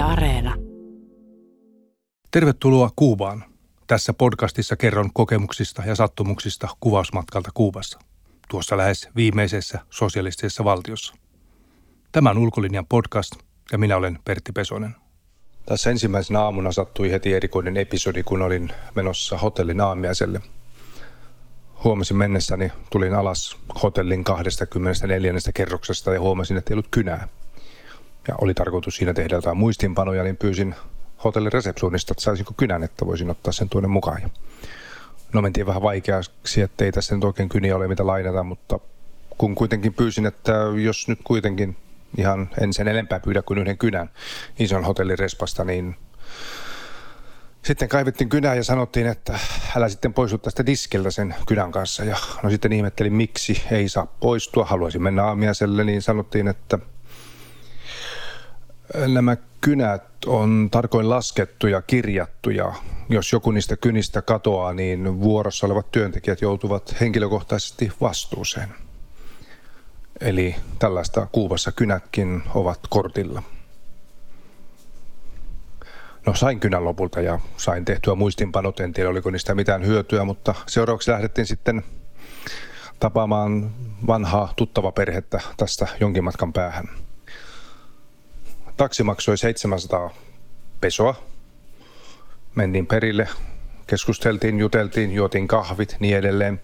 Yle Areena. Tervetuloa Kuubaan. Tässä podcastissa kerron kokemuksista ja sattumuksista kuvausmatkalta Kuubassa, tuossa lähes viimeisessä sosialistisessa valtiossa. Tämä on Ulkolinjan podcast ja minä olen Pertti Pesonen. Tässä ensimmäisenä aamuna sattui heti erikoinen episodi, kun olin menossa hotellin aamiaiselle. Huomasin mennessäni, tulin alas hotellin 24. kerroksesta ja huomasin, että ei ollut kynää. Ja oli tarkoitus siinä tehdä jotain muistinpanoja, niin pyysin hotellin resepsuunista, että saisinko kynän, että voisin ottaa sen tuonne mukaan. Ja no mentiin vähän vaikeaksi, että ei tässä nyt oikein kyniä ole mitä lainata, mutta kun kuitenkin pyysin, että jos nyt kuitenkin ihan en sen enempää pyydä kuin yhden kynän ison hotellin respasta, niin sitten kaivettiin kynää ja sanottiin, että älä sitten poistu tästä diskiltä sen kynän kanssa. Ja no sitten ihmettelin, miksi ei saa poistua, haluaisin mennä aamiaiselle, niin sanottiin, että nämä kynät on tarkoin laskettu ja kirjattu ja jos joku niistä kynistä katoaa, niin vuorossa olevat työntekijät joutuvat henkilökohtaisesti vastuuseen. Eli tällaista Kuubassa kynätkin ovat kortilla. No sain kynän lopulta ja sain tehtyä muistinpanot, en tiedä oliko niistä mitään hyötyä, mutta seuraavaksi lähdettiin sitten tapaamaan vanhaa tuttava perhettä tästä jonkin matkan päähän. Taksi maksoi 700 pesoa. Mentiin perille, keskusteltiin, juteltiin, juotiin kahvit, niin edelleen.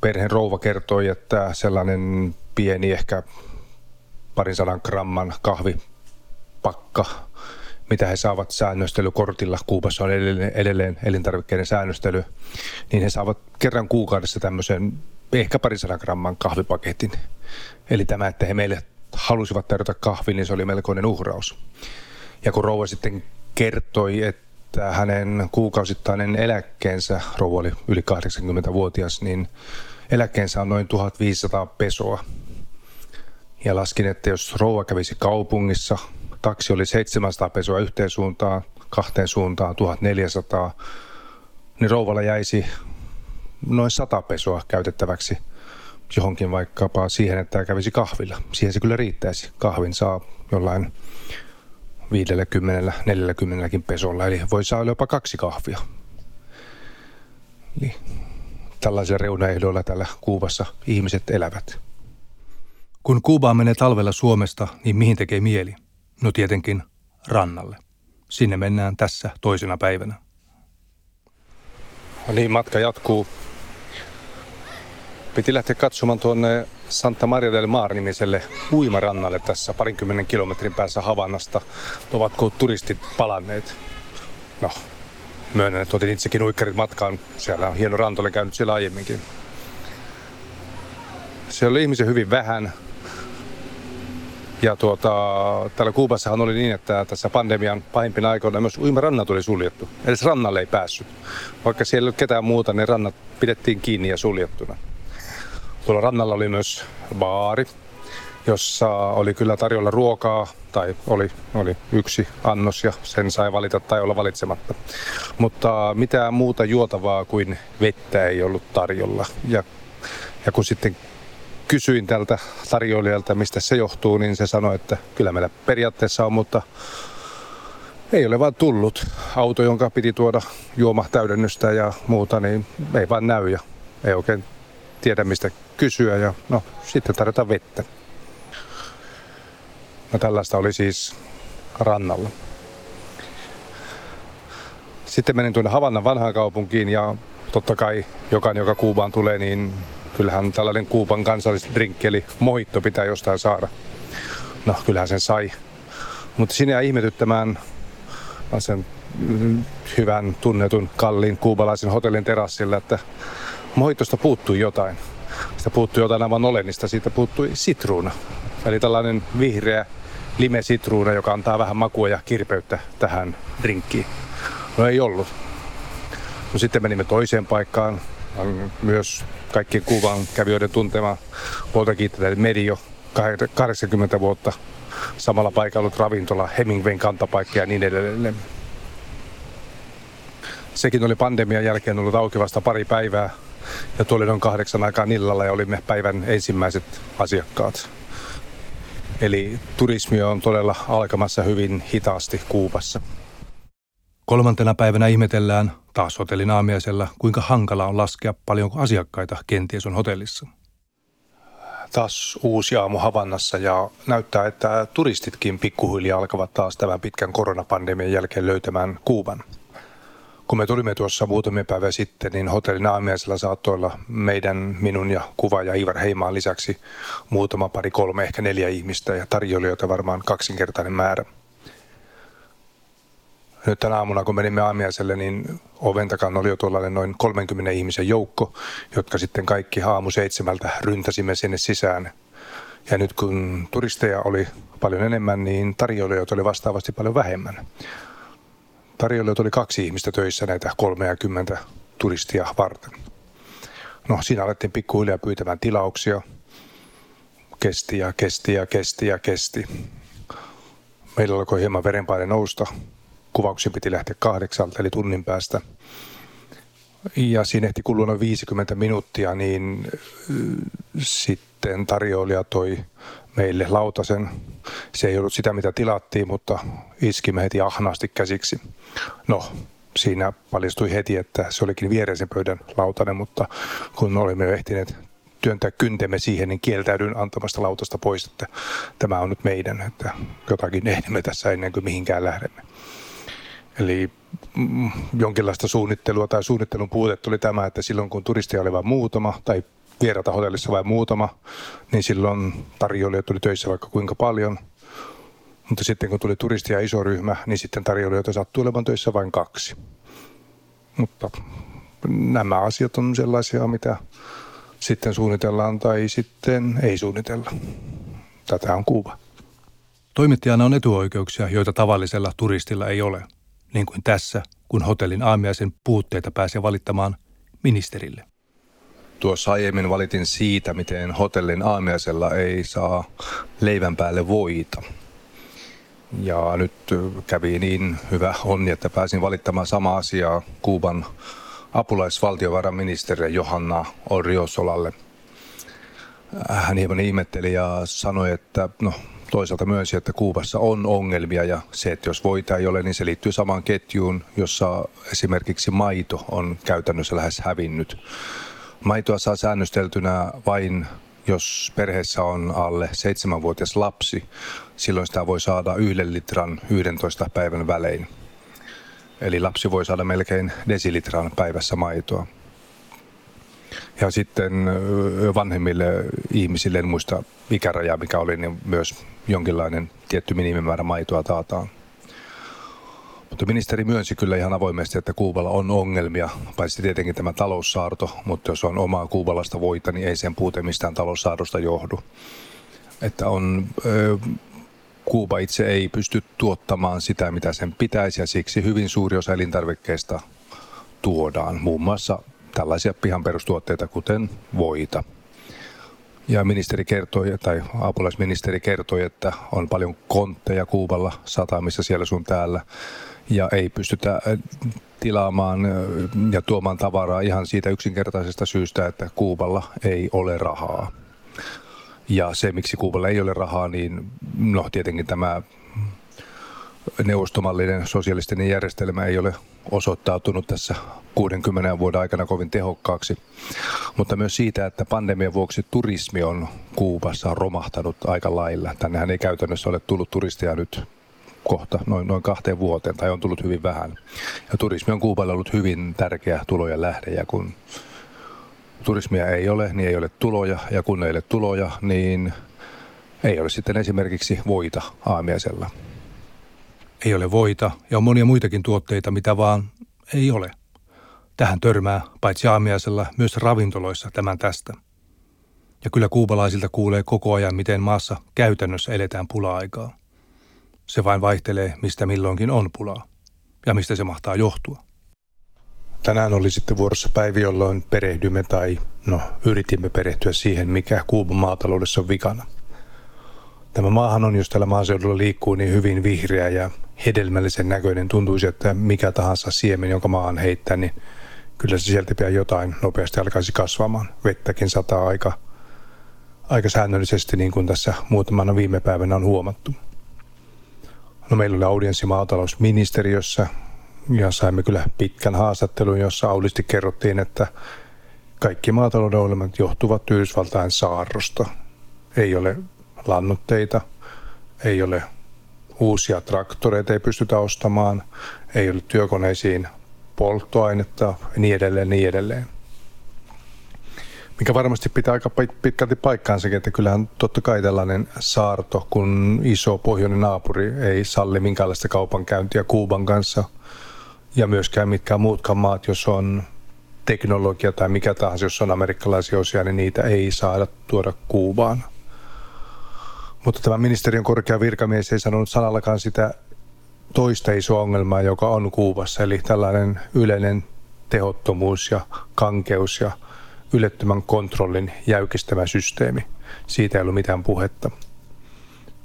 Perheen rouva kertoi, että sellainen pieni, ehkä parin sadan gramman kahvipakka, mitä he saavat säännöstelykortilla, Kuubassa on edelleen, elintarvikkeiden säännöstely, niin he saavat kerran kuukaudessa tämmöisen ehkä parin sadan gramman kahvipaketin. Eli tämä, että he meille halusivat tarjota kahvi, niin se oli melkoinen uhraus. Ja kun rouva sitten kertoi, että hänen kuukausittainen eläkkeensä, rouva oli yli 80-vuotias, niin eläkkeensä on noin 1500 pesoa. Ja laskin, että jos rouva kävisi kaupungissa, taksi oli 700 pesoa yhteen suuntaan, kahteen suuntaan 1400, niin rouvalla jäisi noin 100 pesoa käytettäväksi – johonkin vaikkapa siihen, että kävisi kahvilla. Siihen se kyllä riittäisi. Kahvin saa jollain 50, 40 pesolla, eli voi saada jopa kaksi kahvia. Eli tällaisilla reunaehdoilla täällä Kuubassa ihmiset elävät. Kun Kuubaan menee talvella Suomesta, niin mihin tekee mieli? No tietenkin rannalle. Sinne mennään tässä toisena päivänä. No niin, matka jatkuu Piti lähteä katsomaan tuonne Santa Maria del Mar nimiselle uimarannalle tässä parinkymmenen kilometrin päässä Havannasta. Ovatko turistit palanneet? No, myönnän, että otin itsekin uikkarit matkaan. Siellä on hieno ranta, olen käynyt siellä aiemminkin. Siellä oli ihmisiä hyvin vähän. Ja tuota, täällä Kuubassahan oli niin, että tässä pandemian pahimpina aikoina myös uimarannat oli suljettu. Edes rannalle ei päässyt. Vaikka siellä ei ollut ketään muuta, niin rannat pidettiin kiinni ja suljettuna. Tuolla rannalla oli myös baari, jossa oli kyllä tarjolla ruokaa, tai oli, oli yksi annos ja sen sai valita tai olla valitsematta. Mutta mitään muuta juotavaa kuin vettä ei ollut tarjolla. Ja, ja kun sitten kysyin tältä tarjoilijalta, mistä se johtuu, niin se sanoi, että kyllä meillä periaatteessa on, mutta ei ole vaan tullut. Auto, jonka piti tuoda juoma täydennystä ja muuta, niin ei vaan näy ja ei oikein tiedä mistä kysyä ja no sitten tarjota vettä. No tällaista oli siis rannalla. Sitten menin tuonne Havannan vanhaan kaupunkiin ja totta kai jokainen, joka Kuubaan tulee, niin kyllähän tällainen Kuuban kansallisdrinkki eli mohitto pitää jostain saada. No kyllähän sen sai. Mutta sinne jäi ihmetyttämään sen hyvän tunnetun kalliin kuubalaisen hotellin terassilla, että mohitosta puuttui jotain. Sitä puuttui jotain aivan olennista, siitä puuttui sitruuna. Eli tällainen vihreä lime-sitruuna, joka antaa vähän makua ja kirpeyttä tähän drinkkiin. No ei ollut. No sitten menimme toiseen paikkaan, myös kaikkien kuvan kävijöiden tuntema poltakiitteiden Medio, 80 vuotta samalla paikalla ollut ravintola, Hemingwayn kantapaikka ja niin edelleen. Sekin oli pandemian jälkeen ollut auki vasta pari päivää, ja tuli noin kahdeksan aikaan illalla ja olimme päivän ensimmäiset asiakkaat. Eli turismi on todella alkamassa hyvin hitaasti Kuubassa. Kolmantena päivänä ihmetellään taas hotellin aamiaisella, kuinka hankala on laskea paljonko asiakkaita kenties on hotellissa. Taas uusi aamu Havannassa ja näyttää, että turistitkin pikkuhiljaa alkavat taas tämän pitkän koronapandemian jälkeen löytämään Kuuban. Kun me tulimme tuossa muutamia päivää sitten, niin hotellin aamiaisella saattoi olla meidän, minun ja kuva ja Ivar Heimaan lisäksi muutama pari, kolme, ehkä neljä ihmistä ja tarjoilijoita varmaan kaksinkertainen määrä. Nyt tänä aamuna, kun menimme aamiaiselle, niin oven takana oli jo tuollainen noin 30 ihmisen joukko, jotka sitten kaikki aamu seitsemältä ryntäsimme sinne sisään. Ja nyt kun turisteja oli paljon enemmän, niin tarjoilijoita oli vastaavasti paljon vähemmän. Tarjoilijoita oli kaksi ihmistä töissä näitä 30 turistia varten. No siinä alettiin pikkuhiljaa pyytämään tilauksia. Kesti ja kesti ja kesti ja kesti. Meillä alkoi hieman verenpaine nousta kuvauksia piti lähteä kahdeksalta, eli tunnin päästä. Ja siinä ehti kulua noin 50 minuuttia, niin sitten tarjoilija toi meille lautasen. Se ei ollut sitä, mitä tilattiin, mutta iskimme heti ahnaasti käsiksi. No, siinä paljastui heti, että se olikin viereisen pöydän lautanen, mutta kun olimme jo ehtineet työntää kyntemme siihen, niin kieltäydyn antamasta lautasta pois, että tämä on nyt meidän, että jotakin ehdimme tässä ennen kuin mihinkään lähdemme. Eli mm, jonkinlaista suunnittelua tai suunnittelun puutetta oli tämä, että silloin kun turisteja oli vain muutama tai vierata hotellissa vain muutama, niin silloin tarjoilijoita tuli töissä vaikka kuinka paljon. Mutta sitten kun tuli turistia iso ryhmä, niin sitten tarjoilijoita sattui olevan töissä vain kaksi. Mutta nämä asiat on sellaisia, mitä sitten suunnitellaan tai sitten ei suunnitella. Tätä on kuva. Toimittajana on etuoikeuksia, joita tavallisella turistilla ei ole – niin kuin tässä, kun hotellin aamiaisen puutteita pääsee valittamaan ministerille. Tuossa aiemmin valitin siitä, miten hotellin aamiaisella ei saa leivän päälle voita. Ja nyt kävi niin hyvä onni, että pääsin valittamaan sama asiaa Kuuban apulaisvaltiovarainministeri Johanna Oriosolalle. Hän hieman ihmetteli ja sanoi, että no, toisaalta myönsi, että Kuubassa on ongelmia ja se, että jos voita ei ole, niin se liittyy samaan ketjuun, jossa esimerkiksi maito on käytännössä lähes hävinnyt. Maitoa saa säännösteltynä vain, jos perheessä on alle 7-vuotias lapsi. Silloin sitä voi saada yhden litran 11 päivän välein. Eli lapsi voi saada melkein desilitran päivässä maitoa. Ja sitten vanhemmille ihmisille, en muista ikärajaa mikä oli, niin myös jonkinlainen tietty minimimäärä maitoa taataan. Mutta ministeri myönsi kyllä ihan avoimesti, että Kuuballa on ongelmia, paitsi tietenkin tämä taloussaarto, mutta jos on omaa kuubalaista voita, niin ei sen puute mistään taloussaarosta johdu. Että on, ö, Kuuba itse ei pysty tuottamaan sitä, mitä sen pitäisi, ja siksi hyvin suuri osa elintarvikkeista tuodaan, muun muassa tällaisia pihan perustuotteita, kuten voita. Ja ministeri kertoi, tai apulaisministeri kertoi, että on paljon kontteja Kuuballa satamissa siellä sun täällä. Ja ei pystytä äh, tilaamaan äh, ja tuomaan tavaraa ihan siitä yksinkertaisesta syystä, että Kuuballa ei ole rahaa. Ja se, miksi Kuuballa ei ole rahaa, niin no tietenkin tämä neuvostomallinen sosialistinen järjestelmä ei ole osoittautunut tässä 60 vuoden aikana kovin tehokkaaksi, mutta myös siitä, että pandemian vuoksi turismi on Kuubassa romahtanut aika lailla. Tännehän ei käytännössä ole tullut turistia nyt kohta noin, noin kahteen vuoteen tai on tullut hyvin vähän. Ja turismi on Kuuballe ollut hyvin tärkeä tulojen lähde ja kun turismia ei ole, niin ei ole tuloja ja kun ei ole tuloja, niin ei ole sitten esimerkiksi voita aamiaisella. Ei ole voita ja on monia muitakin tuotteita, mitä vaan ei ole. Tähän törmää paitsi aamiaisella myös ravintoloissa tämän tästä. Ja kyllä kuubalaisilta kuulee koko ajan, miten maassa käytännössä eletään pula-aikaa. Se vain vaihtelee, mistä milloinkin on pulaa ja mistä se mahtaa johtua. Tänään oli sitten vuorossa päivi, jolloin perehdymme tai no, yritimme perehtyä siihen, mikä Kuuban maataloudessa on vikana. Tämä maahan on, jos tällä maaseudulla liikkuu, niin hyvin vihreä ja hedelmällisen näköinen. Tuntuisi, että mikä tahansa siemen, jonka maahan heittää, niin kyllä se sieltä pian jotain nopeasti alkaisi kasvamaan. Vettäkin sataa aika, aika säännöllisesti, niin kuin tässä muutamana viime päivänä on huomattu. No, meillä oli audienssi maatalousministeriössä ja saimme kyllä pitkän haastattelun, jossa aulisti kerrottiin, että kaikki maatalouden ongelmat johtuvat Yhdysvaltain saarrosta. Ei ole lannoitteita, ei ole uusia traktoreita, ei pystytä ostamaan, ei ole työkoneisiin polttoainetta ja niin edelleen, niin edelleen. Mikä varmasti pitää aika pitkälti paikkaansakin, että kyllähän totta kai tällainen saarto, kun iso pohjoinen naapuri ei salli minkäänlaista kaupankäyntiä Kuuban kanssa ja myöskään mitkään muutkaan maat, jos on teknologia tai mikä tahansa, jos on amerikkalaisia osia, niin niitä ei saada tuoda Kuubaan. Mutta tämä ministeriön korkea virkamies ei sanonut sanallakaan sitä toista isoa ongelmaa, joka on Kuubassa, eli tällainen yleinen tehottomuus ja kankeus ja ylettömän kontrollin jäykistävä systeemi. Siitä ei ollut mitään puhetta.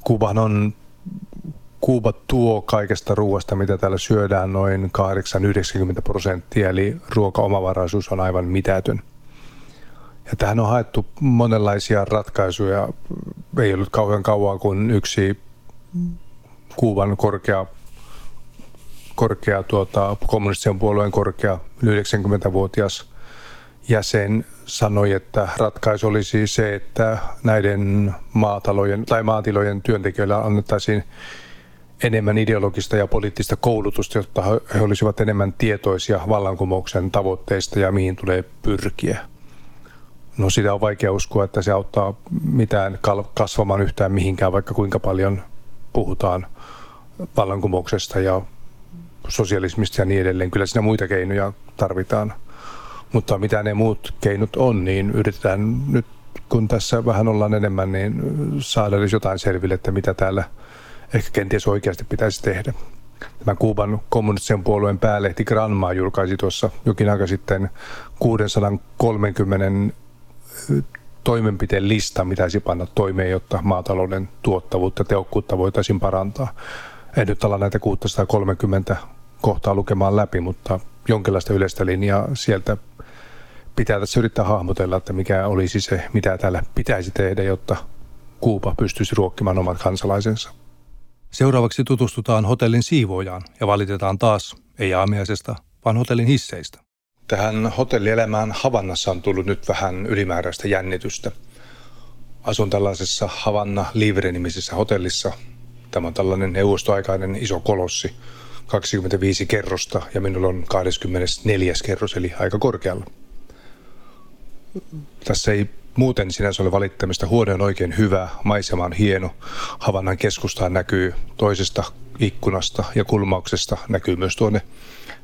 Kuubahan on Kuuba tuo kaikesta ruoasta, mitä täällä syödään, noin 8-90 prosenttia, eli ruokaomavaraisuus on aivan mitätön. Ja tähän on haettu monenlaisia ratkaisuja. Ei ollut kauhean kauan, kun yksi Kuuban korkea, korkea tuota, kommunistisen puolueen korkea 90-vuotias jäsen sanoi, että ratkaisu olisi se, että näiden maatalojen tai maatilojen työntekijöillä annettaisiin enemmän ideologista ja poliittista koulutusta, jotta he olisivat enemmän tietoisia vallankumouksen tavoitteista ja mihin tulee pyrkiä. No sitä on vaikea uskoa, että se auttaa mitään kasvamaan yhtään mihinkään, vaikka kuinka paljon puhutaan vallankumouksesta ja sosialismista ja niin edelleen. Kyllä siinä muita keinoja tarvitaan. Mutta mitä ne muut keinot on, niin yritetään nyt, kun tässä vähän ollaan enemmän, niin saada edes jotain selville, että mitä täällä ehkä kenties oikeasti pitäisi tehdä. Tämä Kuuban kommunistisen puolueen päälehti Granma julkaisi tuossa jokin aika sitten 630 toimenpiteen lista, mitä pitäisi panna toimeen, jotta maatalouden tuottavuutta ja tehokkuutta voitaisiin parantaa. En nyt ala näitä 630 kohtaa lukemaan läpi, mutta jonkinlaista yleistä linjaa sieltä pitää tässä yrittää hahmotella, että mikä olisi se, mitä täällä pitäisi tehdä, jotta Kuuba pystyisi ruokkimaan omat kansalaisensa. Seuraavaksi tutustutaan hotellin siivoojaan ja valitetaan taas, ei aamiaisesta, vaan hotellin hisseistä. Tähän hotellielämään Havannassa on tullut nyt vähän ylimääräistä jännitystä. Asun tällaisessa Havanna Livre-nimisessä hotellissa. Tämä on tällainen neuvostoaikainen iso kolossi, 25 kerrosta ja minulla on 24. kerros, eli aika korkealla. Tässä ei muuten sinänsä ole valittamista. Huone on oikein hyvä, maisema on hieno. Havannan keskustaan näkyy toisesta ikkunasta ja kulmauksesta näkyy myös tuonne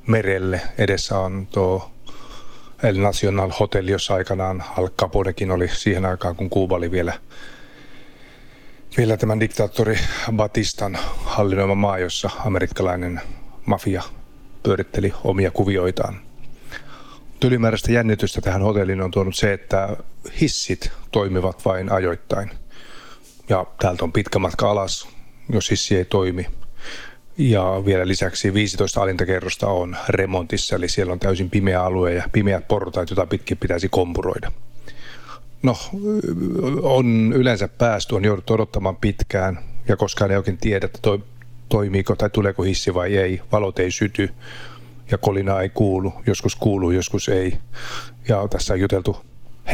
merelle. Edessä on tuo El Nacional Hotel, jossa aikanaan Al Caponekin oli siihen aikaan, kun Kuuba oli vielä, vielä tämän diktaattori Batistan hallinnoima maa, jossa amerikkalainen mafia pyöritteli omia kuvioitaan. Ylimääräistä jännitystä tähän hotelliin on tuonut se, että hissit toimivat vain ajoittain. Ja täältä on pitkä matka alas, jos hissi ei toimi. Ja vielä lisäksi 15 alintakerrosta on remontissa, eli siellä on täysin pimeä alue ja pimeät portaat, joita pitkin pitäisi kompuroida. No, on yleensä päästy, on jouduttu odottamaan pitkään, ja koskaan ei oikein tiedä, että toi, toimiiko tai tuleeko hissi vai ei. Valot ei syty, ja kolina ei kuulu. Joskus kuuluu, joskus ei. Ja tässä on juteltu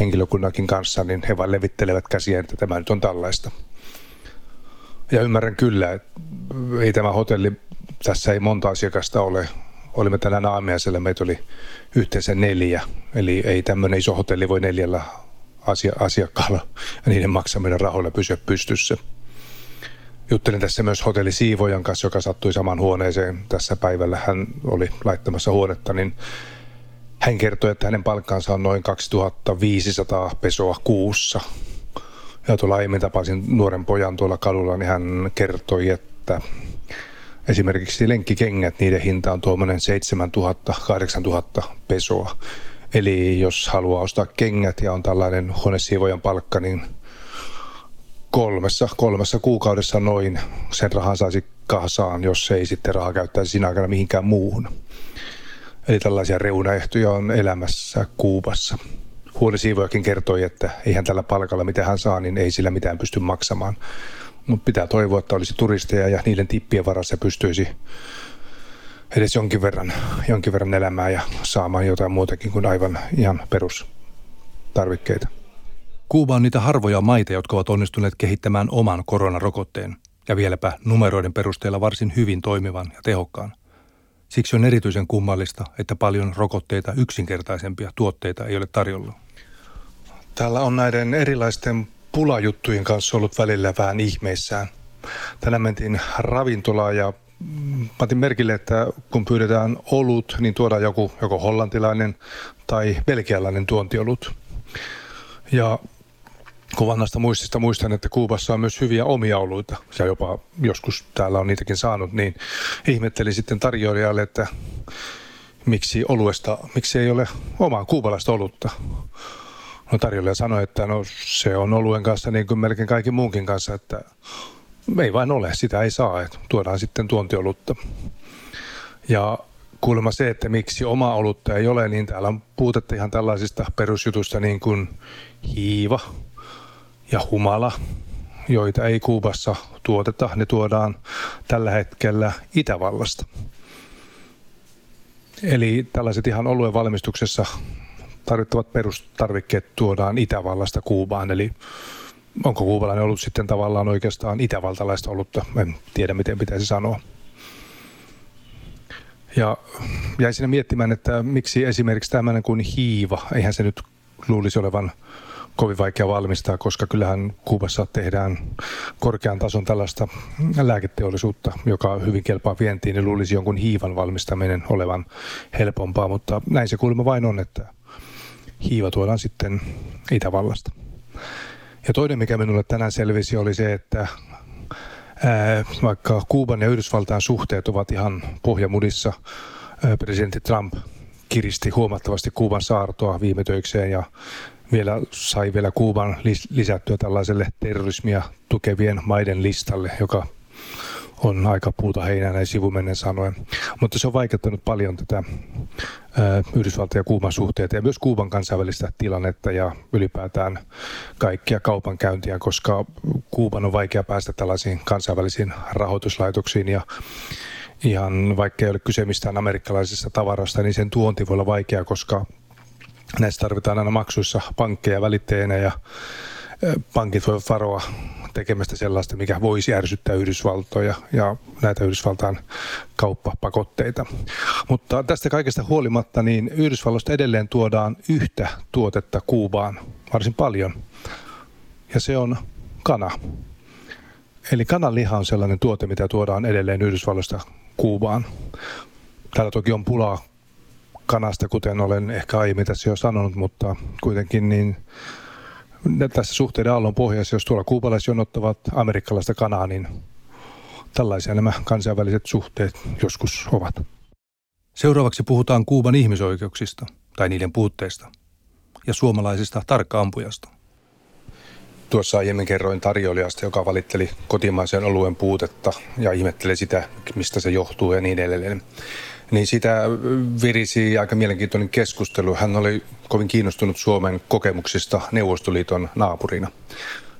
henkilökunnankin kanssa, niin he vain levittelevät käsiä, että tämä nyt on tällaista. Ja ymmärrän kyllä, että ei tämä hotelli, tässä ei monta asiakasta ole. Olimme tänään aamiaisella, meitä oli yhteensä neljä. Eli ei tämmöinen iso hotelli voi neljällä asia- asiakkaalla ja niiden maksaminen rahoilla pysyä pystyssä. Juttelin tässä myös hotellisiivojan kanssa, joka sattui saman huoneeseen tässä päivällä. Hän oli laittamassa huonetta, niin hän kertoi, että hänen palkkaansa on noin 2500 pesoa kuussa. Ja tuolla aiemmin tapasin nuoren pojan tuolla kadulla, niin hän kertoi, että esimerkiksi lenkkikengät, niiden hinta on tuommoinen 7000-8000 pesoa. Eli jos haluaa ostaa kengät ja on tällainen huonesiivojan palkka, niin kolmessa, kolmessa kuukaudessa noin sen rahan saisi kasaan, jos ei sitten rahaa käyttäisi siinä aikana mihinkään muuhun. Eli tällaisia reunaehtoja on elämässä Kuubassa. huonesiivojakin kertoi, että eihän tällä palkalla, mitä hän saa, niin ei sillä mitään pysty maksamaan. Mutta pitää toivoa, että olisi turisteja ja niiden tippien varassa pystyisi edes jonkin verran, jonkin verran elämää ja saamaan jotain muutakin kuin aivan ihan perustarvikkeita. Kuuba on niitä harvoja maita, jotka ovat onnistuneet kehittämään oman koronarokotteen ja vieläpä numeroiden perusteella varsin hyvin toimivan ja tehokkaan. Siksi on erityisen kummallista, että paljon rokotteita yksinkertaisempia tuotteita ei ole tarjolla. Täällä on näiden erilaisten pulajuttujen kanssa ollut välillä vähän ihmeissään. Tänään mentiin ravintolaan ja otin merkille, että kun pyydetään olut, niin tuodaan joku joko hollantilainen tai belgialainen tuontiolut. Ja kun vanhasta muistista muistan, että Kuubassa on myös hyviä omia oluita, ja jopa joskus täällä on niitäkin saanut, niin ihmettelin sitten tarjoilijalle, että miksi oluesta, miksi ei ole omaa kuubalaista olutta. No tarjoilija sanoi, että no se on oluen kanssa niin kuin melkein kaikki muunkin kanssa, että ei vain ole, sitä ei saa, että tuodaan sitten tuontiolutta. Ja kuulemma se, että miksi oma olutta ei ole, niin täällä on puutetta ihan tällaisista perusjutusta niin kuin hiiva ja humala, joita ei Kuubassa tuoteta. Ne tuodaan tällä hetkellä Itävallasta. Eli tällaiset ihan oluen valmistuksessa tarvittavat perustarvikkeet tuodaan Itävallasta Kuubaan, eli onko kuubalainen ollut sitten tavallaan oikeastaan itävaltalaista olutta, en tiedä miten pitäisi sanoa. Ja jäin sinne miettimään, että miksi esimerkiksi tämmöinen kuin hiiva, eihän se nyt luulisi olevan kovin vaikea valmistaa, koska kyllähän Kuubassa tehdään korkean tason tällaista lääketeollisuutta, joka hyvin kelpaa vientiin, niin luulisi jonkun hiivan valmistaminen olevan helpompaa, mutta näin se kuulemma vain on, että hiiva tuodaan sitten Itävallasta. Ja toinen, mikä minulle tänään selvisi, oli se, että ää, vaikka Kuuban ja Yhdysvaltain suhteet ovat ihan pohjamudissa, ää, presidentti Trump kiristi huomattavasti Kuuban saartoa viime töikseen ja vielä sai vielä Kuuban lisättyä tällaiselle terrorismia tukevien maiden listalle, joka on aika puuta heinää näin sivumennen sanoen. Mutta se on vaikeuttanut paljon tätä Yhdysvaltain ja Kuuban suhteita ja myös Kuuban kansainvälistä tilannetta ja ylipäätään kaikkia kaupankäyntiä, koska Kuuban on vaikea päästä tällaisiin kansainvälisiin rahoituslaitoksiin ja ihan vaikka ei ole kyse mistään amerikkalaisesta tavarasta, niin sen tuonti voi olla vaikea, koska näissä tarvitaan aina maksuissa pankkeja välittäjänä ja pankit voivat varoa tekemästä sellaista, mikä voisi ärsyttää Yhdysvaltoja ja näitä Yhdysvaltain kauppapakotteita. Mutta tästä kaikesta huolimatta, niin Yhdysvalloista edelleen tuodaan yhtä tuotetta Kuubaan varsin paljon, ja se on kana. Eli kananliha on sellainen tuote, mitä tuodaan edelleen Yhdysvalloista Kuubaan. Täällä toki on pulaa kanasta, kuten olen ehkä aiemmin tässä jo sanonut, mutta kuitenkin niin tässä suhteiden aallon pohjassa, jos tuolla kuubalaiset jonottavat amerikkalaista kanaa, niin tällaisia nämä kansainväliset suhteet joskus ovat. Seuraavaksi puhutaan Kuuban ihmisoikeuksista tai niiden puutteista ja suomalaisista tarkkaampujasta. Tuossa aiemmin kerroin tarjoilijasta, joka valitteli kotimaisen oluen puutetta ja ihmetteli sitä, mistä se johtuu ja niin edelleen niin sitä virisi aika mielenkiintoinen keskustelu. Hän oli kovin kiinnostunut Suomen kokemuksista Neuvostoliiton naapurina.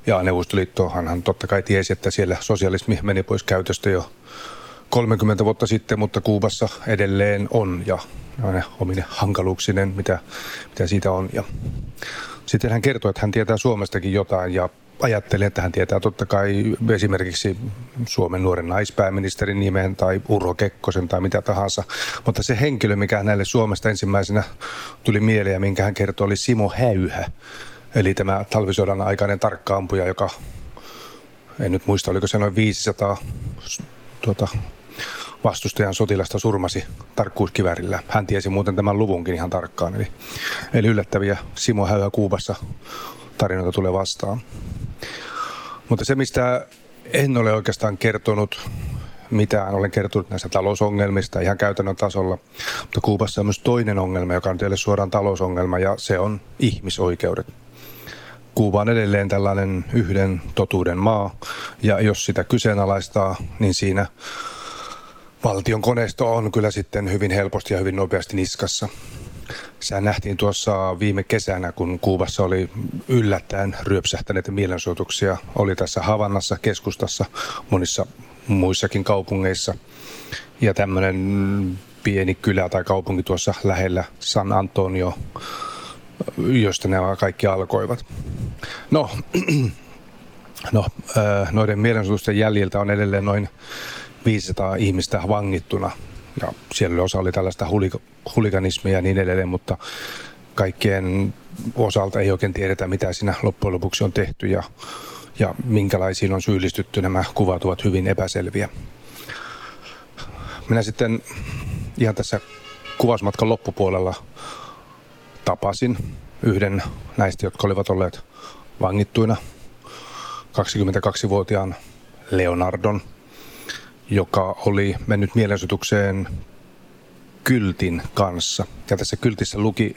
Ja Neuvostoliittohan hän totta kai tiesi, että siellä sosialismi meni pois käytöstä jo 30 vuotta sitten, mutta Kuubassa edelleen on ja omine hankaluuksinen, mitä, mitä siitä on. Ja sitten hän kertoi, että hän tietää Suomestakin jotain ja ajattelin, että hän tietää totta kai esimerkiksi Suomen nuoren naispääministerin nimen tai Urho Kekkosen tai mitä tahansa. Mutta se henkilö, mikä hänelle Suomesta ensimmäisenä tuli mieleen ja minkä hän kertoi, oli Simo Häyhä. Eli tämä talvisodan aikainen tarkkaampuja, joka, en nyt muista, oliko se noin 500 tuota, vastustajan sotilasta surmasi tarkkuuskivärillä. Hän tiesi muuten tämän luvunkin ihan tarkkaan. Eli, eli yllättäviä Simo Häyhä Kuubassa tarinoita tulee vastaan. Mutta se, mistä en ole oikeastaan kertonut mitään, olen kertonut näistä talousongelmista ihan käytännön tasolla. Mutta Kuubassa on myös toinen ongelma, joka on teille suoraan talousongelma, ja se on ihmisoikeudet. Kuuba on edelleen tällainen yhden totuuden maa, ja jos sitä kyseenalaistaa, niin siinä valtion koneisto on kyllä sitten hyvin helposti ja hyvin nopeasti niskassa. Sehän nähtiin tuossa viime kesänä, kun Kuubassa oli yllättäen ryöpsähtäneitä mielensuotuksia. Oli tässä Havannassa, keskustassa, monissa muissakin kaupungeissa. Ja tämmöinen pieni kylä tai kaupunki tuossa lähellä San Antonio, josta ne kaikki alkoivat. No, no noiden mielenosoitusten jäljiltä on edelleen noin 500 ihmistä vangittuna ja siellä osa oli tällaista huliganismia ja niin edelleen, mutta kaikkien osalta ei oikein tiedetä, mitä siinä loppujen lopuksi on tehty ja, ja minkälaisiin on syyllistytty. Nämä kuvat ovat hyvin epäselviä. Minä sitten ihan tässä kuvausmatkan loppupuolella tapasin yhden näistä, jotka olivat olleet vangittuina 22-vuotiaan Leonardon – joka oli mennyt mielenosoitukseen kyltin kanssa. Ja tässä kyltissä luki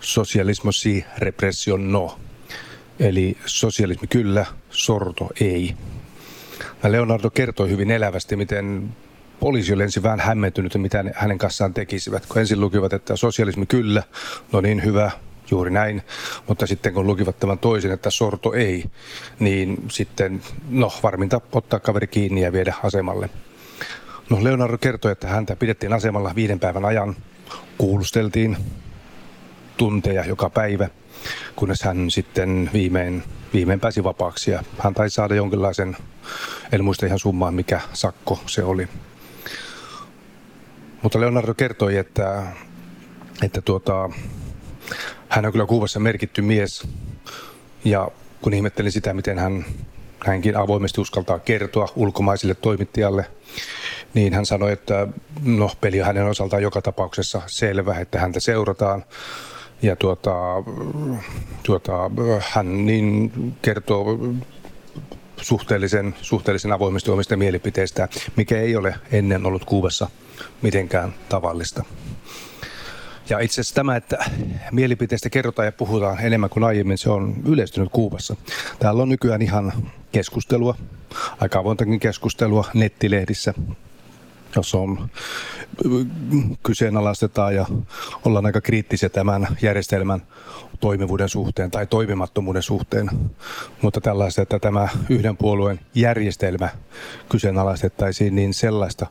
sosialismo si repression no. Eli sosialismi kyllä, sorto ei. Ja Leonardo kertoi hyvin elävästi, miten poliisi oli ensin vähän hämmentynyt, mitä hänen kanssaan tekisivät. Kun ensin lukivat, että sosialismi kyllä, no niin hyvä, juuri näin. Mutta sitten kun lukivat tämän toisen, että sorto ei, niin sitten no varminta ottaa kaveri kiinni ja viedä asemalle. No Leonardo kertoi, että häntä pidettiin asemalla viiden päivän ajan, kuulusteltiin tunteja joka päivä, kunnes hän sitten viimein, viimein pääsi vapaaksi ja hän taisi saada jonkinlaisen, en muista ihan summaa mikä sakko se oli. Mutta Leonardo kertoi, että, että tuota, hän on kyllä kuvassa merkitty mies ja kun ihmettelin sitä, miten hän hänkin avoimesti uskaltaa kertoa ulkomaisille toimittajalle, niin hän sanoi, että no, peli on hänen osaltaan joka tapauksessa selvä, että häntä seurataan. Ja tuota, tuota, hän niin kertoo suhteellisen, suhteellisen avoimesti omista mielipiteistä, mikä ei ole ennen ollut Kuubassa mitenkään tavallista. Ja itse asiassa tämä, että mielipiteistä kerrotaan ja puhutaan enemmän kuin aiemmin, se on yleistynyt Kuubassa. Täällä on nykyään ihan keskustelua, aika avointakin keskustelua nettilehdissä, jossa on kyseenalaistetaan ja ollaan aika kriittisiä tämän järjestelmän toimivuuden suhteen tai toimimattomuuden suhteen. Mutta tällaista, että tämä yhden puolueen järjestelmä kyseenalaistettaisiin, niin sellaista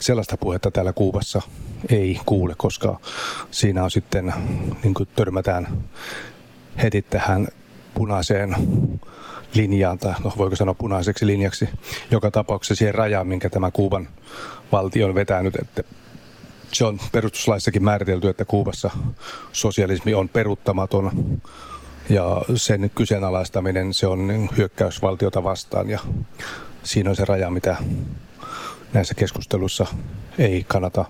sellaista puhetta täällä Kuubassa ei kuule, koska siinä on sitten, niin kuin törmätään heti tähän punaiseen linjaan, tai no voiko sanoa punaiseksi linjaksi, joka tapauksessa siihen rajaan, minkä tämä Kuuban valtio on vetänyt, että se on perustuslaissakin määritelty, että Kuubassa sosialismi on peruuttamaton ja sen kyseenalaistaminen se on hyökkäys valtiota vastaan ja siinä on se raja, mitä näissä keskusteluissa ei kannata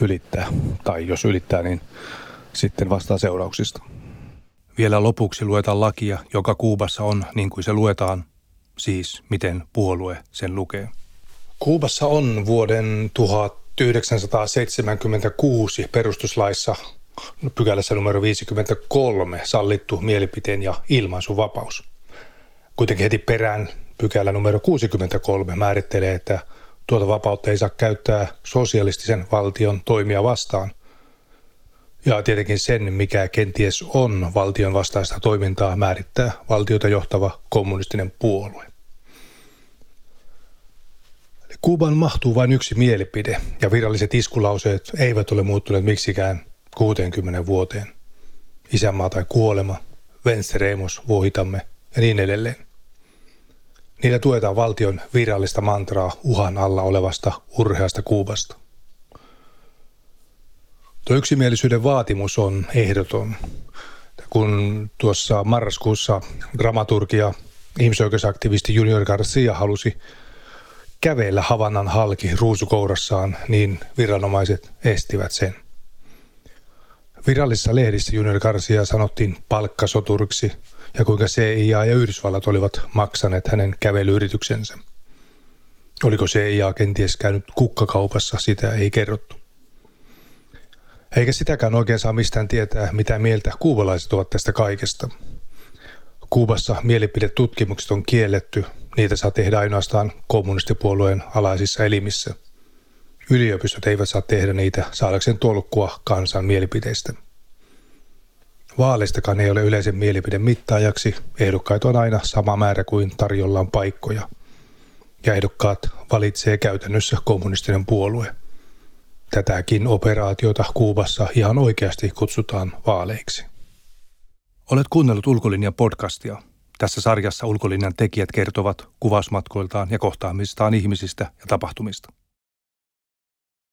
ylittää. Tai jos ylittää, niin sitten vastaa seurauksista. Vielä lopuksi luetaan lakia, joka Kuubassa on niin kuin se luetaan, siis miten puolue sen lukee. Kuubassa on vuoden 1976 perustuslaissa pykälässä numero 53 sallittu mielipiteen ja ilmaisuvapaus. Kuitenkin heti perään pykälä numero 63 määrittelee, että Tuota vapautta ei saa käyttää sosialistisen valtion toimia vastaan. Ja tietenkin sen, mikä kenties on valtion vastaista toimintaa, määrittää valtiota johtava kommunistinen puolue. Eli Kuuban mahtuu vain yksi mielipide, ja viralliset iskulauseet eivät ole muuttuneet miksikään 60 vuoteen. Isänmaa tai kuolema, vensteremos, voitamme ja niin edelleen. Niillä tuetaan valtion virallista mantraa uhan alla olevasta urheasta Kuubasta. Tuo yksimielisyyden vaatimus on ehdoton. Kun tuossa marraskuussa dramaturgia ihmisoikeusaktivisti Junior Garcia halusi kävellä Havannan halki ruusukourassaan, niin viranomaiset estivät sen. Virallisissa lehdissä Junior Garcia sanottiin palkkasoturiksi – ja kuinka CIA ja Yhdysvallat olivat maksaneet hänen kävelyyrityksensä. Oliko CIA kenties käynyt kukkakaupassa, sitä ei kerrottu. Eikä sitäkään oikein saa mistään tietää, mitä mieltä kuubalaiset ovat tästä kaikesta. Kuubassa mielipidetutkimukset on kielletty, niitä saa tehdä ainoastaan kommunistipuolueen alaisissa elimissä. Yliopistot eivät saa tehdä niitä saadakseen tolkkua kansan mielipiteistä. Vaaleistakaan ei ole yleisen mielipide mittaajaksi. Ehdokkaita on aina sama määrä kuin tarjolla on paikkoja. Ja ehdokkaat valitsee käytännössä kommunistinen puolue. Tätäkin operaatiota Kuubassa ihan oikeasti kutsutaan vaaleiksi. Olet kuunnellut Ulkolinjan podcastia. Tässä sarjassa Ulkolinjan tekijät kertovat kuvausmatkoiltaan ja kohtaamistaan ihmisistä ja tapahtumista.